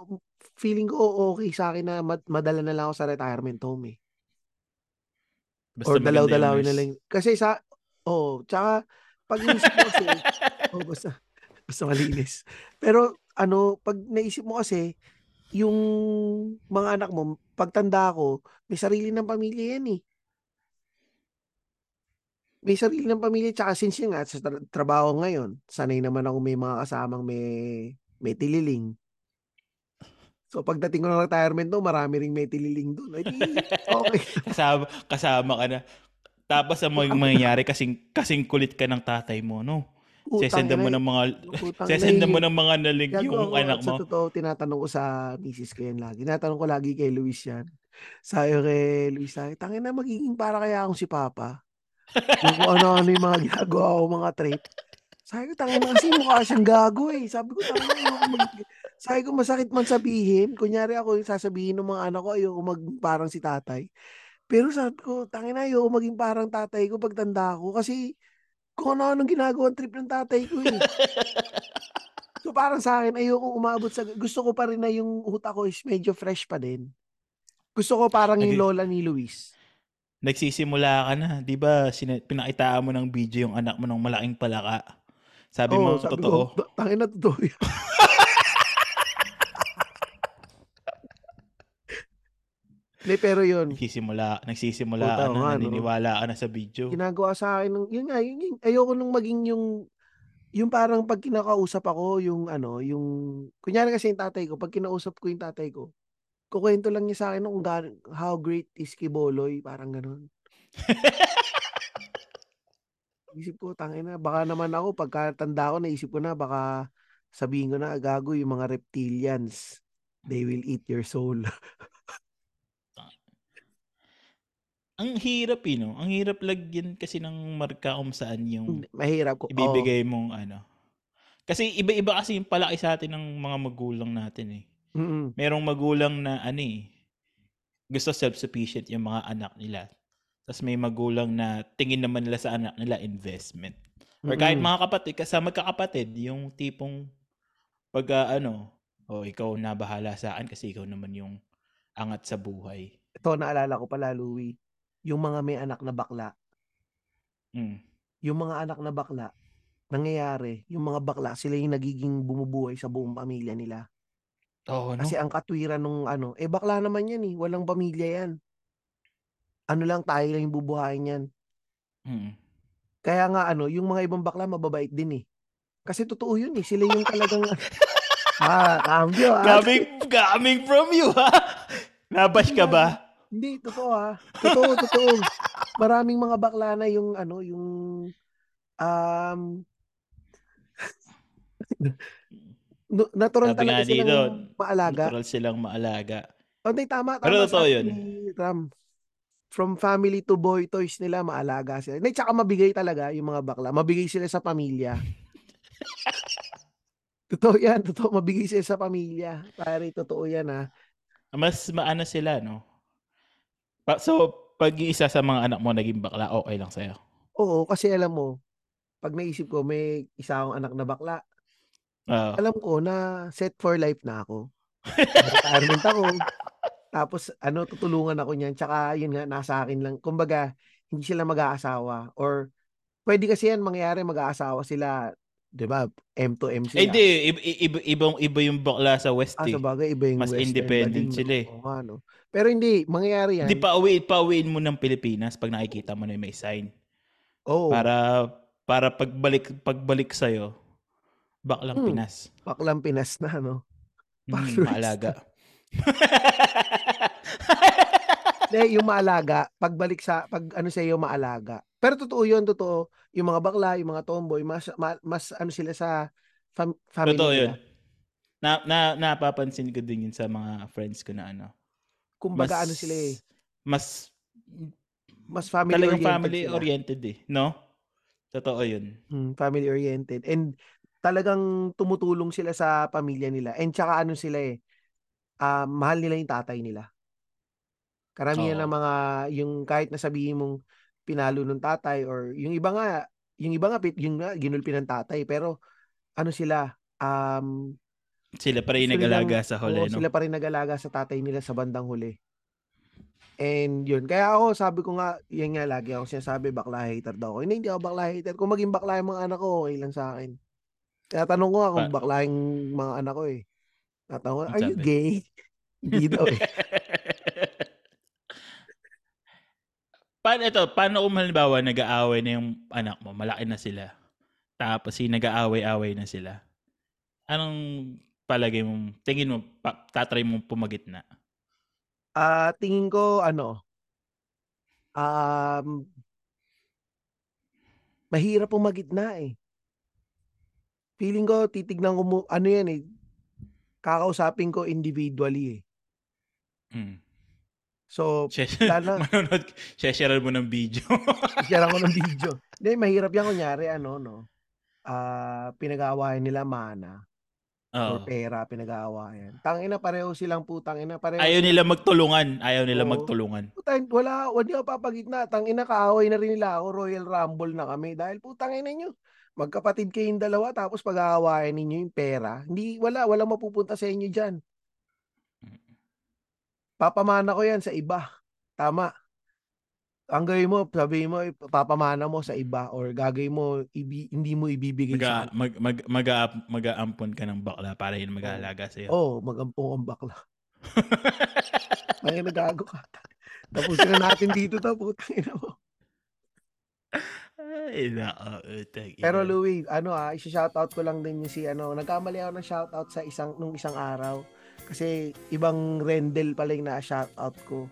feeling ko oh, okay sa akin na mad- madala na lang ako sa retirement home eh. Basta Or yung dalaw-dalawin na lang. Kasi sa, oh, tsaka, pag inisip mo kasi, oh, basta, basta malinis. Pero, ano, pag naisip mo kasi, yung mga anak mo, pagtanda ko, may sarili ng pamilya yan eh. May sarili ng pamilya, tsaka since yun nga, sa tra- trabaho ngayon, sanay naman ako may mga kasamang may, may tililing. So, pagdating ko ng retirement no, marami ring may tililing doon. Ay, okay. kasama, kasama ka na. Tapos ang mga mangyayari kasing kasing kulit ka ng tatay mo, no? Sesendan mo ng mga sesendan mo ng mga nalig yung anak Sa mo. totoo, tinatanong ko sa misis ko yan lagi. Tinatanong ko lagi kay Luis yan. Sabi ko kay Luis, sabi, tangin na magiging para kaya akong si Papa. yung kung ano-ano yung mga ginagawa ko, mga trip. Sabi ko, tangin na kasi mukha siyang gago eh. Sabi ko, tangin na mag... Sabi ko, masakit man sabihin. Kunyari ako yung sasabihin ng mga anak ko, ayoko mag parang si tatay. Pero sabi ko, tangin na ayoko maging parang tatay ko pagtanda ko. Kasi kung ano-anong ginagawa trip ng tatay ko eh. So parang sa akin, ayoko umabot sa... Gusto ko pa rin na yung utak ko is medyo fresh pa din. Gusto ko parang yung Nag- lola ni Luis. Nagsisimula ka na, 'di ba? Sina- pinakitaan mo ng video yung anak mo ng malaking palaka. Sabi mo, Oo, sabi totoo. ko, tangin na totoo Hindi, pero yun, Nagsisimula, nagsisimula Puta, ka oo nga, na, no? naniniwala ka na sa video. ginagawa sa akin, ng, yun nga, yun, yun, ayoko nung maging yung, yung parang pag kinakausap ako, yung ano, yung, kunyari kasi yung tatay ko, pag kinausap ko yung tatay ko, kukwento lang niya sa akin kung how great is Kiboloy, parang ganun. Isip ko, tangin na, baka naman ako, pagka tanda ko, naisip ko na, baka sabihin ko na, gago, yung mga reptilians, they will eat your soul. Ang hirap eh, no? Ang hirap lagyan kasi ng marka kung saan yung Mahirap ko. Ibibigay mong ano. Kasi iba-iba kasi yung palaki sa atin ng mga magulang natin eh. Mm-mm. Merong magulang na ano eh, gusto self-sufficient yung mga anak nila. Tapos may magulang na tingin naman nila sa anak nila investment. Or kahit mga kapatid, kasi magkakapatid, yung tipong pag ah, ano, O ikaw na bahala sa akin kasi ikaw naman yung angat sa buhay. Ito, naalala ko pala, Louie. Yung mga may anak na bakla. Mm. Yung mga anak na bakla, nangyayari, yung mga bakla, sila yung nagiging bumubuhay sa buong pamilya nila. Oo, no? Kasi ang katwiran nung ano, eh bakla naman yan eh, walang pamilya yan. Ano lang, tayo lang yung bubuhayin yan. Mm. Kaya nga ano, yung mga ibang bakla mababait din eh. Kasi totoo yun eh, sila yung talagang ah, cambio ah. Coming, coming from you, ha? Nabash ka ba? Hindi, totoo ah. Totoo, totoo. Maraming mga bakla na yung ano, yung um no- natural Sabi talaga silang dito, maalaga. Natural silang maalaga. Oh, hindi, tama, tama. Pero totoo yun. Ram. From family to boy toys nila, maalaga sila. Hindi, tsaka mabigay talaga yung mga bakla. Mabigay sila sa pamilya. totoo yan, totoo. Mabigay sila sa pamilya. Pare, totoo yan ah. Mas maano sila, no? Pa- so, pag isa sa mga anak mo naging bakla, okay lang sa'yo. Oo, kasi alam mo, pag naisip ko, may isa akong anak na bakla, Oo. alam ko na set for life na ako. Retirement ako. Tapos, ano, tutulungan ako niyan. Tsaka, yun nga, nasa akin lang. Kumbaga, hindi sila mag-aasawa. Or, pwede kasi yan mangyari, mag-aasawa sila. Di ba? M to M sila. Eh, di, iba, iba, ibang, iba yung bakla sa West, Ah, eh. sa bagay, iba yung Mas Western independent sila eh. Oo nga, no? Pero hindi, mangyayari yan. Hindi pa uwi, pa uwiin mo ng Pilipinas pag nakikita mo na may sign. Oo, Para, para pagbalik, pagbalik sa'yo, baklang Hmm. Pinas. baklang Pinas na, no? Hmm, Baklang maalaga. Hindi, yung maalaga, pagbalik sa, pag ano sa iyo maalaga. Pero totoo yun, totoo. Yung mga bakla, yung mga tomboy, mas, ma- mas ano sila sa fam- family Totoo nila. yun. Na, na, napapansin ko din yun sa mga friends ko na ano. Kumbaga ano sila eh, Mas, mas family talagang oriented family sila. oriented eh. No? Totoo yun. Hmm, family oriented. And talagang tumutulong sila sa pamilya nila. And tsaka ano sila eh, ah, mahal nila yung tatay nila. Karamihan Oo. ng mga, yung kahit nasabihin mong pinalo ng tatay or yung iba nga, yung iba nga, pit- yung nga, ginulpi ng tatay. Pero ano sila, um, Sila pa rin nag-alaga sa huli, oo, no? Sila pa rin nag-alaga sa tatay nila sa bandang huli. And yun. Kaya ako, sabi ko nga, yan nga lagi ako sinasabi, bakla hater daw ako. Hindi, hindi ako bakla hater. Kung maging bakla yung mga anak ko, okay lang sa akin. Kaya tanong ko nga kung bakla yung mga anak ko eh. Tatanong are you gay? hindi daw eh. paano ito? Paano kung halimbawa nag-aaway na yung anak mo, malaki na sila, tapos yung nag-aaway-away na sila, anong palagay mo, tingin mo, pa, tatry mo pumagit na? Ah, tingin ko, ano, um, mahirap pumagitna eh. Feeling ko, titignan ko mo, ano yan eh, kakausapin ko individually eh. Mm. So, Lala- manonood, share mo ng video. share ko ng video. Hindi, mahirap yan kunyari, ano, no? Ah, pinag-aawayan nila mana Oo. pera, pinag-aawayan. Tangina, pareho silang putang ina, pareho. Ayaw nila magtulungan. Ayaw nila Oo. magtulungan. Putang, wala, wala ako papagitna. Tangina, kaaway na rin nila ako. Royal Rumble na kami. Dahil putang ina nyo. Magkapatid kayong dalawa, tapos pag-aawayan ninyo yung pera. Hindi, wala, wala mapupunta sa inyo dyan. Papamana ko yan sa iba. Tama. Ang gawin mo, sabihin mo, papamana mo sa iba or gagawin mo, ibi, hindi mo ibibigay sa Mag, mag, mag, mag, mag-aampon ka ng bakla para yun mag-aalaga sa'yo. Oh, magampong ang bakla. May nagago ka. Tapusin na natin dito to, putang ina mo. Ay, nako. utang ina. Pero Louie, ano ah, i-shoutout ko lang din yung si ano, nagkamali ako ng shoutout sa isang nung isang araw kasi ibang Rendel pala yung na-shoutout ko.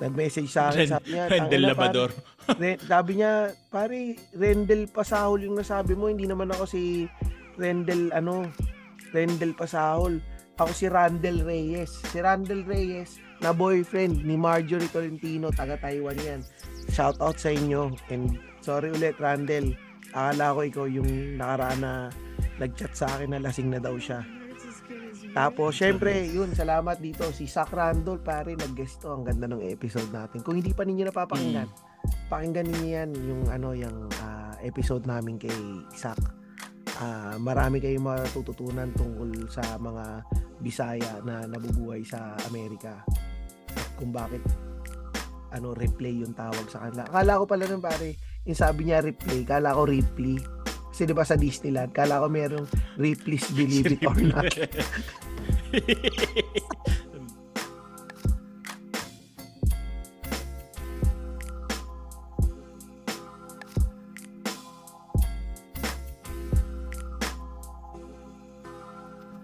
Nag-message sa akin, Ren- sabi niya, Rendel "Tangina, Labador. pare, sabi niya, pare, Rendel Pasahol yung nasabi mo, hindi naman ako si Rendel, ano, Rendel Pasahol. Ako si Randel Reyes. Si Randel Reyes, na boyfriend ni Marjorie Tolentino, taga Taiwan yan. Shoutout sa inyo. And sorry ulit, Randel. Akala ko ikaw yung nakaraan na nag-chat sa akin na lasing na daw siya. Tapos, syempre, yun, salamat dito. Si Sak Randol, pare, nag-guest to. Ang ganda ng episode natin. Kung hindi pa ninyo napapakinggan, pakinggan ninyo yan, yung ano, yung ah, episode namin kay Sak. ah, marami kayong matututunan tungkol sa mga Bisaya na nabubuhay sa Amerika. At kung bakit ano replay yung tawag sa kanila. Akala ko pala nun pare, yung sabi niya replay, kala ko replay. Kasi di ba sa Disneyland, kala ko merong Ripley's Believe It or Not.